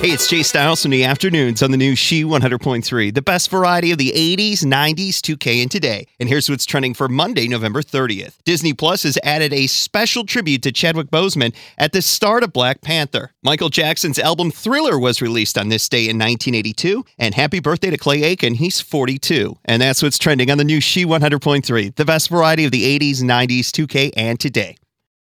Hey, it's Jay Styles from the afternoons on the new She 100.3, the best variety of the 80s, 90s, 2K, and today. And here's what's trending for Monday, November 30th. Disney Plus has added a special tribute to Chadwick Boseman at the start of Black Panther. Michael Jackson's album Thriller was released on this day in 1982. And happy birthday to Clay Aiken, he's 42. And that's what's trending on the new She 100.3, the best variety of the 80s, 90s, 2K, and today.